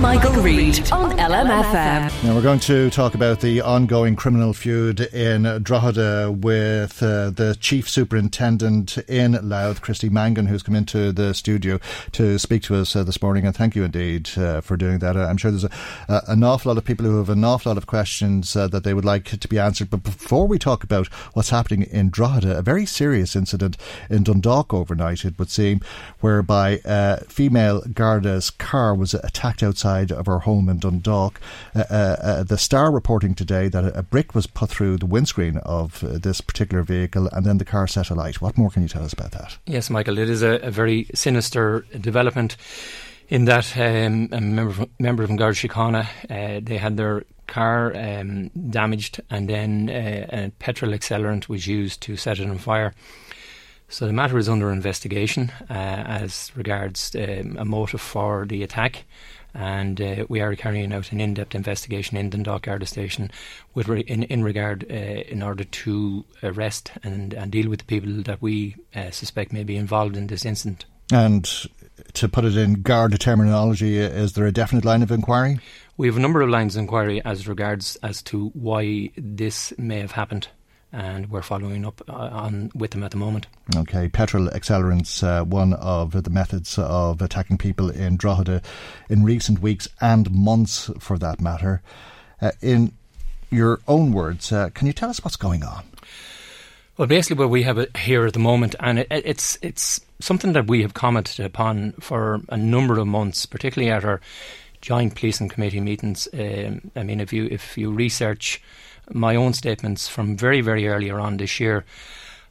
Michael, Reade on LMFM. Now we're going to talk about the ongoing criminal feud in Drogheda with uh, the chief superintendent in Louth, Christy Mangan, who's come into the studio to speak to us uh, this morning. And thank you indeed uh, for doing that. I'm sure there's a, an awful lot of people who have an awful lot of questions uh, that they would like to be answered. But before we talk about what's happening in Drogheda, a very serious incident in Dundalk overnight, it would seem, whereby a female Garda's car was attacked outside outside of her home in Dundalk. Uh, uh, uh, the Star reporting today that a, brick was put through the windscreen of this particular vehicle and then the car set alight. What more can you tell us about that? Yes, Michael, it is a, a very sinister development in that um, a member member from Garda Síochána, uh, they had their car um, damaged and then uh, a petrol accelerant was used to set it on fire. So the matter is under investigation uh, as regards um, a motive for the attack and uh, we are carrying out an in-depth investigation in Dundalk Garda Station with re- in, in regard uh, in order to arrest and, and deal with the people that we uh, suspect may be involved in this incident. And to put it in Garda terminology, is there a definite line of inquiry? We have a number of lines of inquiry as regards as to why this may have happened and we're following up uh, on with them at the moment. Okay, petrol accelerants, uh, one of the methods of attacking people in Drogheda in recent weeks and months, for that matter. Uh, in your own words, uh, can you tell us what's going on? Well, basically, what we have here at the moment, and it, it's it's something that we have commented upon for a number of months, particularly at our joint policing committee meetings. Um, I mean, if you if you research my own statements from very, very earlier on this year,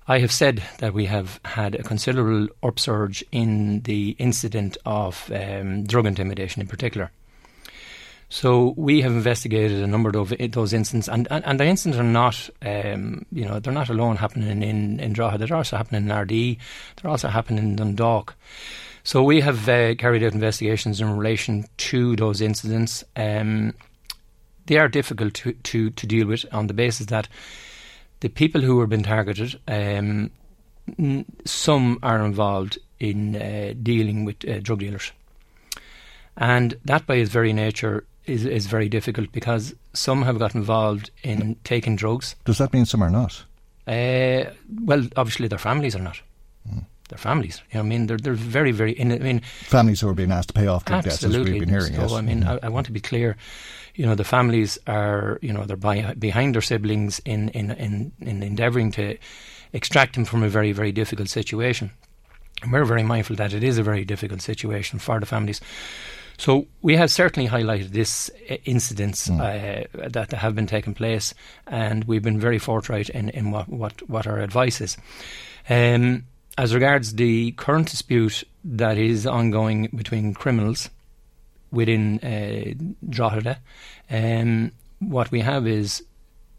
I have said that we have had a considerable upsurge in the incident of um, drug intimidation in particular. So we have investigated a number of those incidents, and, and, and the incidents are not, um, you know, they're not alone happening in, in Drogheda. They're also happening in Ardee. They're also happening in Dundalk. So we have uh, carried out investigations in relation to those incidents. Um, they are difficult to, to, to deal with on the basis that the people who are being targeted, um, n- some are involved in uh, dealing with uh, drug dealers. And that, by its very nature, is, is very difficult because some have got involved in taking drugs. Does that mean some are not? Uh, well, obviously, their families are not. Their families, you know, I mean, they're they're very very. I mean, families who are being asked to pay off drug debts, as we've been hearing. So, yes. I mean, mm. I, I want to be clear you know the families are you know they're by, behind their siblings in, in in in endeavouring to extract them from a very very difficult situation. And we're very mindful that it is a very difficult situation for the families. So we have certainly highlighted this uh, incidents mm. uh, that have been taking place, and we've been very forthright in, in what, what, what our advice is. Um, as regards the current dispute that is ongoing between criminals within uh, Drogheda, um, what we have is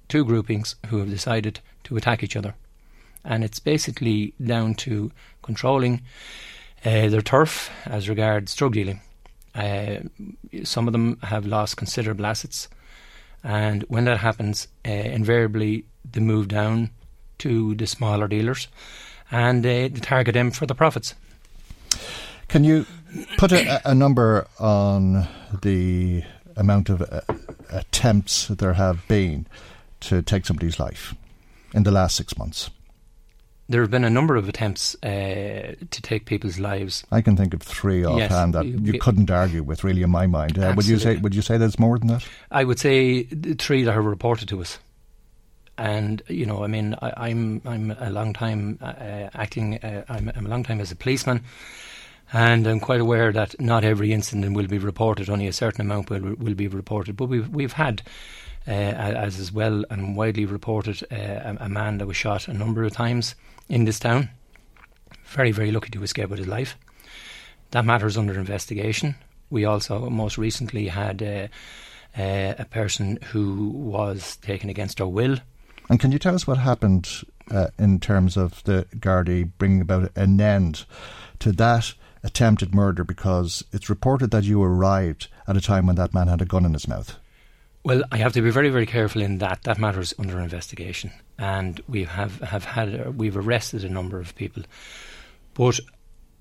two groupings who have decided to attack each other. And it's basically down to controlling uh, their turf as regards drug dealing. Uh, some of them have lost considerable assets. And when that happens, uh, invariably they move down to the smaller dealers and uh, target them for the profits. Can you put a, a number on the amount of uh, attempts there have been to take somebody's life in the last six months? There have been a number of attempts uh, to take people's lives. I can think of three offhand yes, that you, you couldn't argue with, really, in my mind. Uh, would you say? Would you say there's more than that? I would say three that are reported to us and you know, I mean, I, am I'm, I'm a long time uh, acting. Uh, I'm, I'm, a long time as a policeman, And I'm quite aware that not every incident will be reported, only a certain amount will, will be reported. But we've, we've had, uh, as is well and widely reported, uh, a, a man that was shot a number of times in this town. Very, very lucky to escape with his life. That matter is under investigation. We also most recently had uh, uh, a person who was taken against her will. And can you tell us what happened uh, in terms of the Gardaí bringing about an end to that attempted murder? Because it's reported that you arrived at a time when that man had a gun in his mouth. Well, I have to be very, very careful in that. That matter is under investigation, and we have have had we've arrested a number of people, but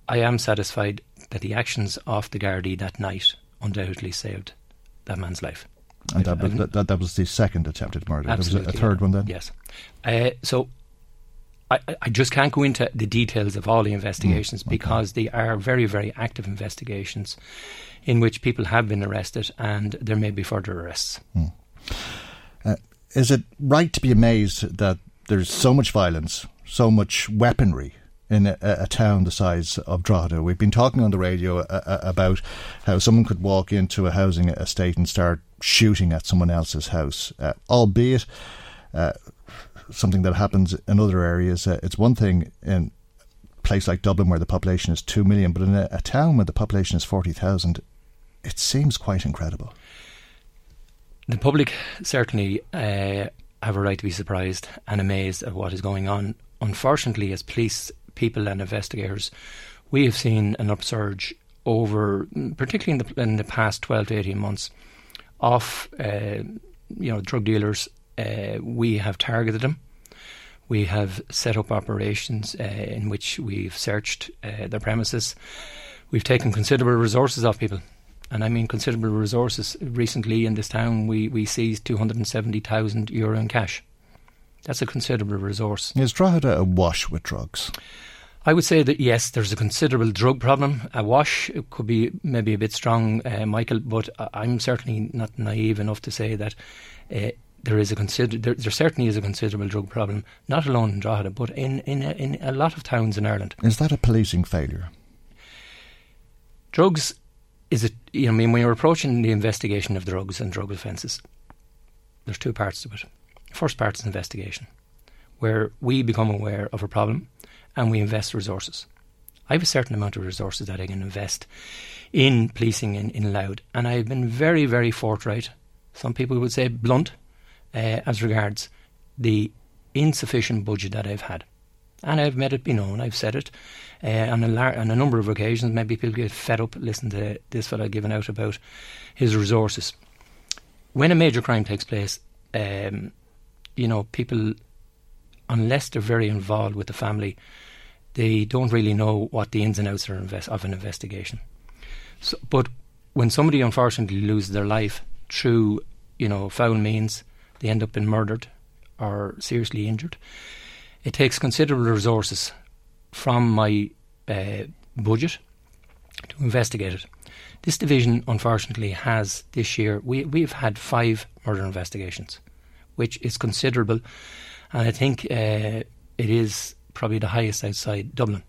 I am satisfied that the actions of the Gardaí that night undoubtedly saved that man's life. And that was, that, that, that, was the second attempted murder. Absolutely, there was a, a third yeah. one then? Yes. Uh, so I, I, just can't go into the details of all the investigations mm, okay. because they are very, very active investigations in which people have been arrested and there may be further arrests. Mm. Uh, is it right to be amazed that there's so much violence, so much weaponry in a, a, town the size of Drogheda. We've been talking on the radio uh, uh, about how someone could walk into a housing estate and start shooting at someone else's house, uh, albeit uh, something that happens in other areas. Uh, it's one thing in a place like Dublin where the population is 2 million, but in a, a town where the population is 40,000, it seems quite incredible. The public certainly uh, have a right to be surprised and amazed at what is going on. Unfortunately, as police people and investigators, we have seen an upsurge over, particularly in the, in the past 12 to 18 months, of uh, you know drug dealers. Uh, we have targeted them. We have set up operations uh, in which we've searched uh, their premises. We've taken considerable resources off people, and I mean considerable resources. Recently, in this town, we we seized two hundred and seventy thousand euro in cash. That's a considerable resource. Is Drogheda awash with drugs? I would say that yes, there's a considerable drug problem. Awash could be maybe a bit strong, uh, Michael, but I'm certainly not naive enough to say that uh, there is a consider there, there, certainly is a considerable drug problem, not alone in Drogheda, but in in a, in a lot of towns in Ireland. Is that a policing failure? Drugs is it? You know, I mean, when you're approaching the investigation of drugs and drug offences, there's two parts to it. First part is investigation, where we become aware of a problem and we invest resources. I have a certain amount of resources that I can invest in policing in, in Louth, and I've been very, very forthright. Some people would say blunt uh, as regards the insufficient budget that I've had. And I've made it be known, I've said it uh, on, a lar- on a number of occasions. Maybe people get fed up listening to this fellow giving out about his resources. When a major crime takes place, um, you know, people, unless they're very involved with the family, they don't really know what the ins and outs are invest- of an investigation. So, but when somebody unfortunately loses their life through, you know, foul means, they end up being murdered or seriously injured. It takes considerable resources from my uh, budget to investigate it. This division, unfortunately, has this year we we've had five murder investigations which is considerable. And I think uh, it is probably the highest outside Dublin.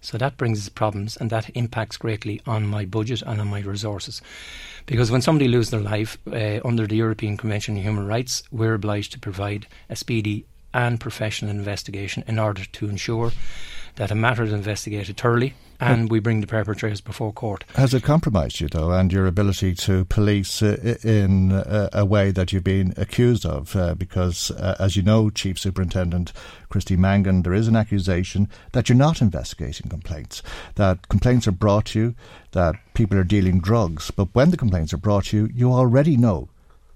So that brings problems and that impacts greatly on my budget and on my resources. Because when somebody loses their life uh, under the European Convention on Human Rights, we're obliged to provide a speedy and professional investigation in order to ensure that a matter is investigated thoroughly and we bring the perpetrators before court. Has it compromised you, though, and your ability to police uh, in uh, a way that you've been accused of? Uh, because, uh, as you know, Chief Superintendent Christy Mangan, there is an accusation that you're not investigating complaints, that complaints are brought to you, that people are dealing drugs. But when the complaints are brought to you, you already know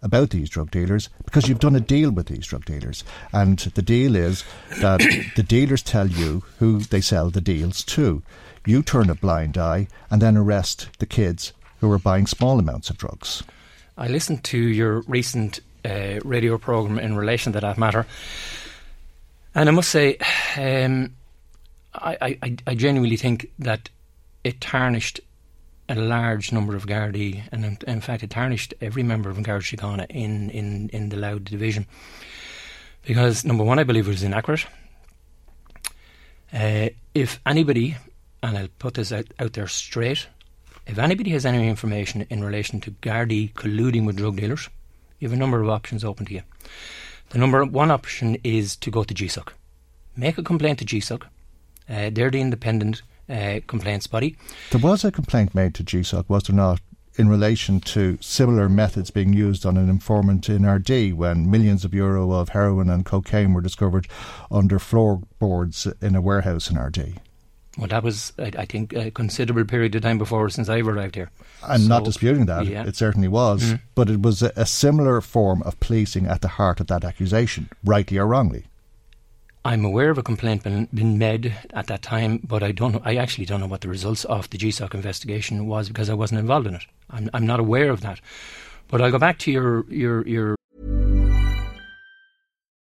about these drug dealers because you've done a deal with these drug dealers. And the deal is that the dealers tell you who they sell the deals to. You turn a blind eye and then arrest the kids who are buying small amounts of drugs. I listened to your recent uh, radio program in relation to that matter, and I must say, um, I, I, I genuinely think that it tarnished a large number of Gardaí, and in, in, fact, it tarnished every member of Garda Síochána in, in, in the Louth division. Because, number one, I believe it was inaccurate. Uh, if anybody and I'll put this out, out there straight. If anybody has any information in relation to Gardaí colluding with drug dealers, you have a number of options open to you. The number one option is to go to GSOC. Make a complaint to GSOC. Uh, they're the independent uh, complaints body. There was a complaint made to GSOC, was there not, in relation to similar methods being used on an informant in Ardee when millions of euro of heroin and cocaine were discovered under floorboards in a warehouse in Ardee? Well, that was, I, I, think, a considerable period of time before since I've arrived here. I'm so, not disputing that. Yeah. It certainly was. Mm. But it was a, a similar form of policing at the heart of that accusation, rightly or wrongly. I'm aware of a complaint been, been made at that time, but I don't. I actually don't know what the results of the GSOC investigation was because I wasn't involved in it. I'm, I'm not aware of that. But I'll go back to your your your.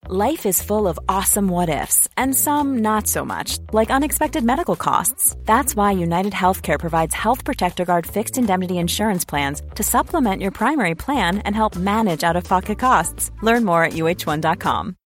Life is full of awesome what ifs, and some not so much, like unexpected medical costs. That's why United Healthcare provides Health Protector Guard fixed indemnity insurance plans to supplement your primary plan and help manage out of pocket costs. Learn more at uh1.com.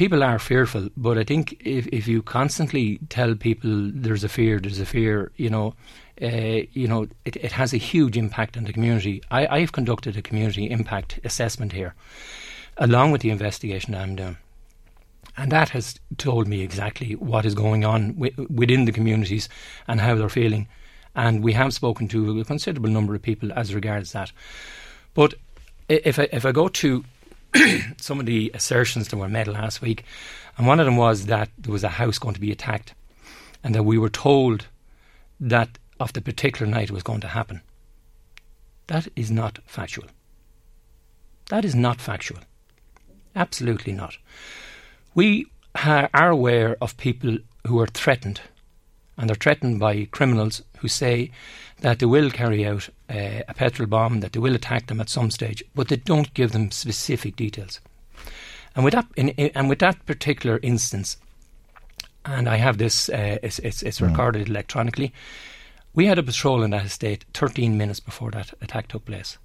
people are fearful, but I think if, if you constantly tell people there's a fear, there's a fear, you know, uh, you know, it, it, has a huge impact on the community. I, I have conducted a community impact assessment here, along with the investigation I'm doing. And that has told me exactly what is going on w- within the communities and how they're feeling. And we have spoken to a considerable number of people as regards that. But if I, if I go to some of the assertions that were made last week, and one of them was that there was a house going to be attacked, and that we were told that of the particular night it was going to happen. That is not factual. That is not factual. Absolutely not. We ha- are aware of people who are threatened, and they're threatened by criminals who say that they will carry out uh, a petrol bomb, that they will attack them at some stage, but they don't give them specific details. And with that, in, in, and with that particular instance, and I have this, uh, it's, it's, it's mm. recorded electronically. We had a patrol in that estate 13 minutes before that attack took place.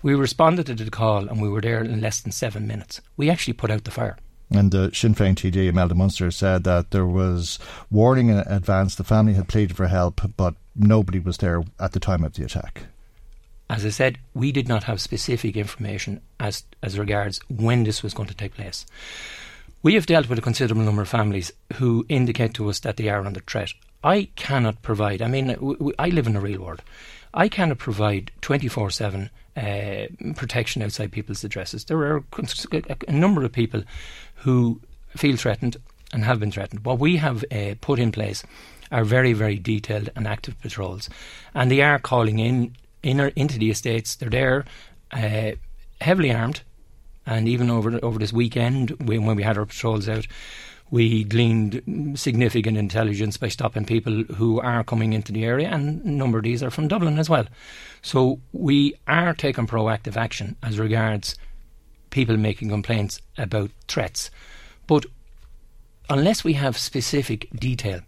We responded to the call and we were there in less than seven minutes. We actually put out the fire. And the Sinn Féin TD Imelda Munster said that there was warning in advance. The family had pleaded for help, but nobody was there at the time of the attack. As I said, we did not have specific information as as regards when this was going to take place. We have dealt with a considerable number of families who indicate to us that they are under threat. I cannot provide, I mean, w- w- I live in a real world. I cannot provide 24 7 uh, protection outside people's addresses. There are a number of people who feel threatened and have been threatened. What we have uh, put in place are very, very detailed and active patrols, and they are calling in, in into the estates. They're there, uh, heavily armed, and even over over this weekend when, when we had our patrols out, we gleaned significant intelligence by stopping people who are coming into the area, and a number of these are from Dublin as well. So we are taking proactive action as regards people making complaints about threats. But unless we have specific detail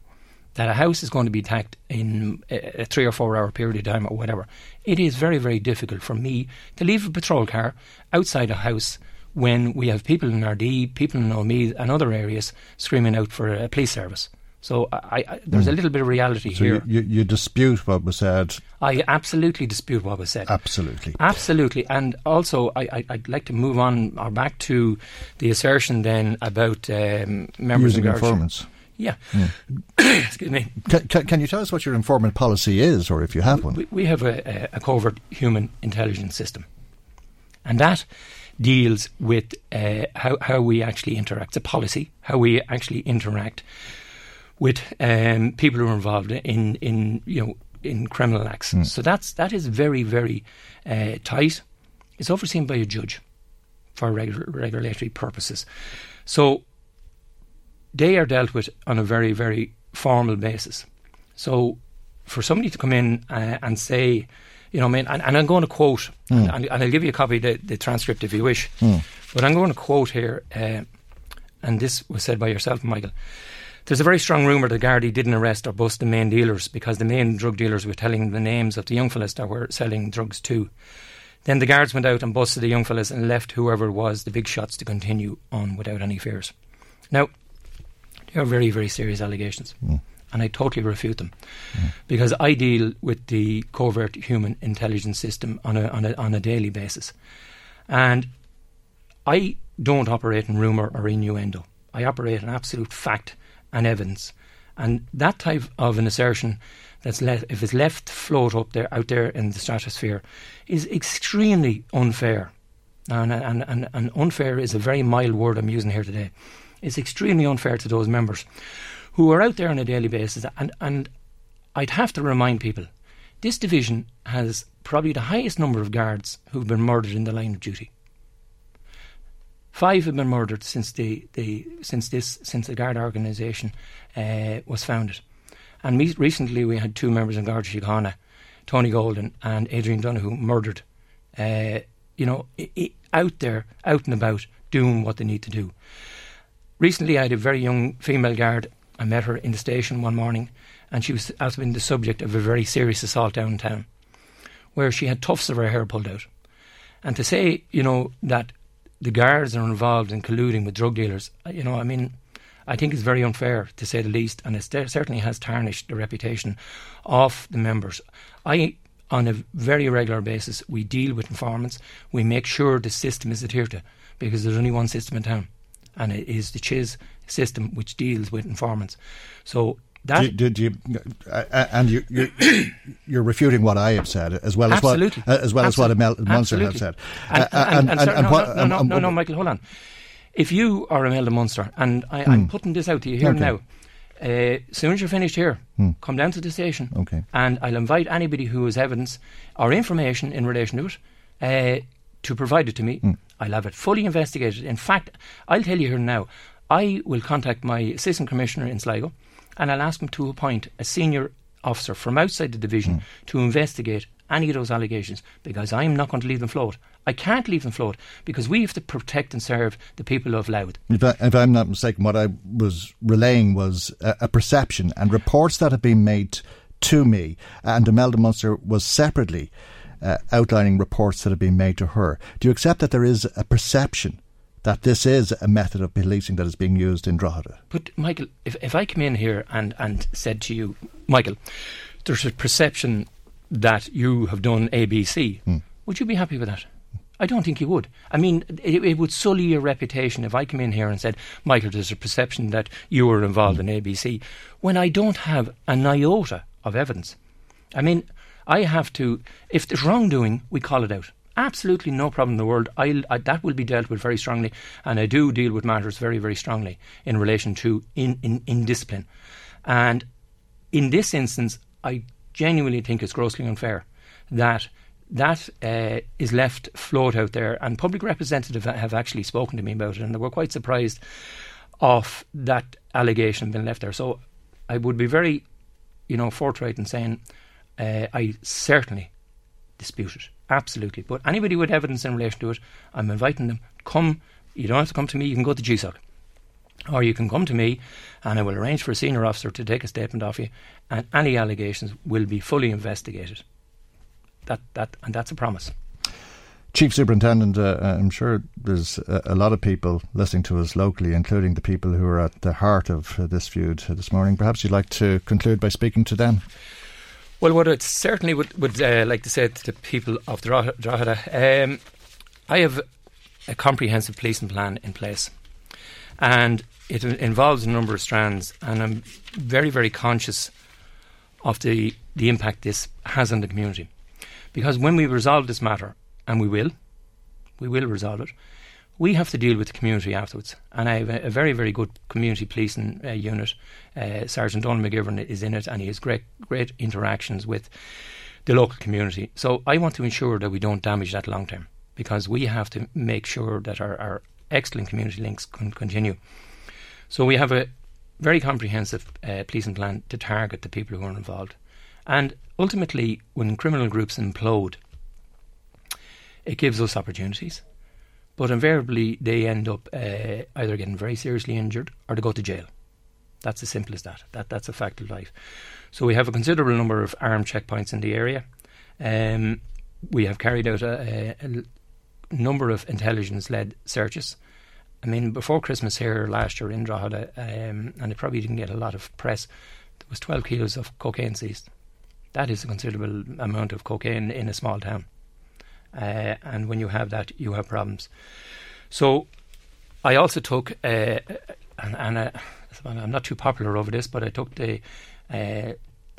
that a house is going to be attacked in uh, a three or four hour period of time or whatever, it is very, very difficult for me to leave a patrol car outside a house when we have people in Ardee, people in Omeath and other areas screaming out for a police service. So I, I, there's a little bit of reality So here. you, you, dispute what was said. I absolutely dispute what was said. Absolutely. Absolutely, and also I, I, I'd like to move on or back to the assertion then about um, members Using informants. Yeah, excuse me. Can, can, can you tell us what your informant policy is, or if you have one? We, we have a, a, a covert human intelligence system, and that deals with uh, how how we actually interact. It's a policy how we actually interact with um, people who are involved in in you know in criminal acts. So that's that is very very uh, tight. It's overseen by a judge for regu- regulatory purposes. So they are dealt with on a very very formal basis. So for somebody to come in uh, and say, you know, I mean, and, and I'm going to quote, and, and, and I'll give you a copy of the, the transcript if you wish, but I'm going to quote here, uh, and this was said by yourself, Michael. There's a very strong rumour that Gardaí didn't arrest or bust the main dealers because the main drug dealers were telling the names of the young fellas that were selling drugs to. Then the guards went out and busted the young fellas and left whoever it was the big shots to continue on without any fears. Now, they are very, very serious allegations, hmm. and I totally refute them hmm. because I deal with the covert human intelligence system on a, on a, on a daily basis. And I don't operate in rumour or innuendo. I operate in absolute fact and Evans. And that type of an assertion that's le- if it's left float up there out there in the stratosphere is extremely unfair. And, and, and, and unfair is a very mild word I'm using here today. It's extremely unfair to those members who are out there on a daily basis. And, and I'd have to remind people this division has probably the highest number of guards who've been murdered in the line of duty. Five have been murdered since the, the since this since the guard organisation uh, was founded, and me- recently we had two members in Garda Síochána, Tony Golden and Adrian Donohoe, murdered. Uh, you know, out there, out and about, doing what they need to do. Recently, I had a very young female guard. I met her in the station one morning, and she was has been the subject of a very serious assault downtown, where she had tufts of her hair pulled out. And to say, you know, that the guards are involved in colluding with drug dealers, uh, you know, I mean, I think it's very unfair to say the least, and it certainly has tarnished the reputation of the members. I, on a very regular basis, we deal with informants. We make sure the system is adhered to, because there's only one system in town, and it is the CHIS system which deals with informants. So that Did, did you, uh, uh, and you, you're, you're refuting what I have said, as well as Absolutely. what, uh, as well as what Absolutely. Imelda Munster Absolutely. said. And, Uh, and, no, what- no, no, no, um, no, um, Michael, hold on. If you are Imelda Munster, and I, I'm putting this out to you here Hmm. Okay. now, uh, as soon as you're finished here, come down to the station, Okay. and I'll invite anybody who has evidence or information in relation to it uh, to provide it to me. Hmm. I'll have it fully investigated. In fact, I'll tell you here now, I will contact my assistant commissioner in Sligo, and I'll ask him to appoint a senior officer from outside the division Hmm. to investigate any of those allegations because I'm not going to leave them float. I can't leave them float because we have to protect and serve the people of Louth. If, I, if I'm not mistaken, what I was relaying was a, a perception and reports that have been made to me, and Imelda Munster was separately uh, outlining reports that have been made to her. Do you accept that there is a perception that this is a method of policing that is being used in Drogheda? But Michael, if, if I come in here and, and said to you, Michael, there's a perception that you have done ABC, hmm. would you be happy with that? I don't think you would. I mean, it, it would sully your reputation if I come in here and said, Michael, there's a perception that you were involved hmm. in ABC, when I don't have an iota of evidence. I mean, I have to, if there's wrongdoing, we call it out. Absolutely no problem in the world. I, that will be dealt with very strongly, and I do deal with matters very, very strongly in relation to in, in, indiscipline. And in this instance, I genuinely think it's grossly unfair that that uh, is left float out there, and public representatives have actually spoken to me about it, and they were quite surprised of that allegation being left there. So I would be very, you know, forthright in saying uh, I certainly dispute it, absolutely. But anybody with evidence in relation to it, I'm inviting them. Come, you don't have to come to me. You can go to GSOC. Or you can come to me and I will arrange for a senior officer to take a statement off you and any allegations will be fully investigated. That that and that's a promise. Chief Superintendent, uh, uh, I'm sure there's a, a, lot of people listening to us locally, including the people who are at the heart of uh, this feud this morning. Perhaps you'd like to conclude by speaking to them. Well, what I certainly would, would uh, like to say to the people of Drogheda, um, I have a comprehensive policing plan in place, and it involves a number of strands, and I'm very, very conscious of the, the impact this has on the community. Because when we resolve this matter, and we will, we will resolve it, we have to deal with the community afterwards. And I have a, very, very good community policing uh, unit. Uh, Sergeant Donald McGivern is in it, and he has great, great interactions with the local community. So I want to ensure that we don't damage that long term, because we have to make sure that our, our excellent community links can continue. So we have a very comprehensive uh, policing plan to target the people who are involved. And ultimately, when criminal groups implode, it gives us opportunities. But invariably, they end up uh, either getting very seriously injured or to go to jail. That's as simple as that. that. That's a fact of life. So we have a considerable number of armed checkpoints in the area. Um, we have carried out a, a, a number of intelligence-led searches. I mean, before Christmas here last year in Drogheda, um, and it probably didn't get a lot of press, there was 12 kilos of cocaine seized. That is a considerable amount of cocaine in a small town. Uh, and when you have that, you have problems. So I also took, uh, and, and uh, I'm not too popular over this, but I took the uh,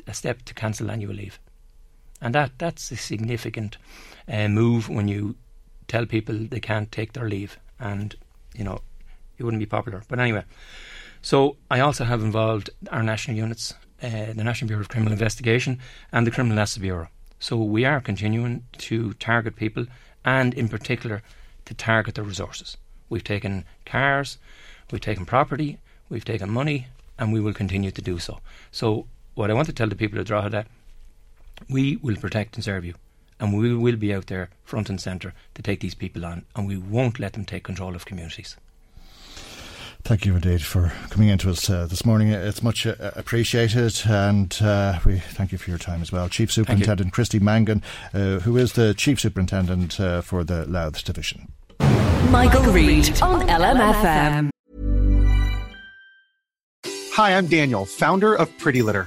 a step to cancel annual leave, and that that's a significant uh, move when you tell people they can't take their leave, and you know it wouldn't be popular. But anyway, so I also have involved our national units, uh, the National Bureau of Criminal Investigation, and the Criminal Justice Bureau. So we are continuing to target people and, in particular, to target the resources. We've taken cars, we've taken property, we've taken money, and we will continue to do so. So, what I want to tell the people of Drogheda, we will protect and serve you, and we will be out there front and centre to take these people on, and we won't let them take control of communities. Thank you indeed for coming into us uh, this morning. It's much uh, appreciated, and uh, we thank you for your time as well. Chief Superintendent Christy Mangan, uh, who is the Chief Superintendent uh, for the Louth Division. Michael, Reade on LMFM. Hi, I'm Daniel, founder of Pretty Litter.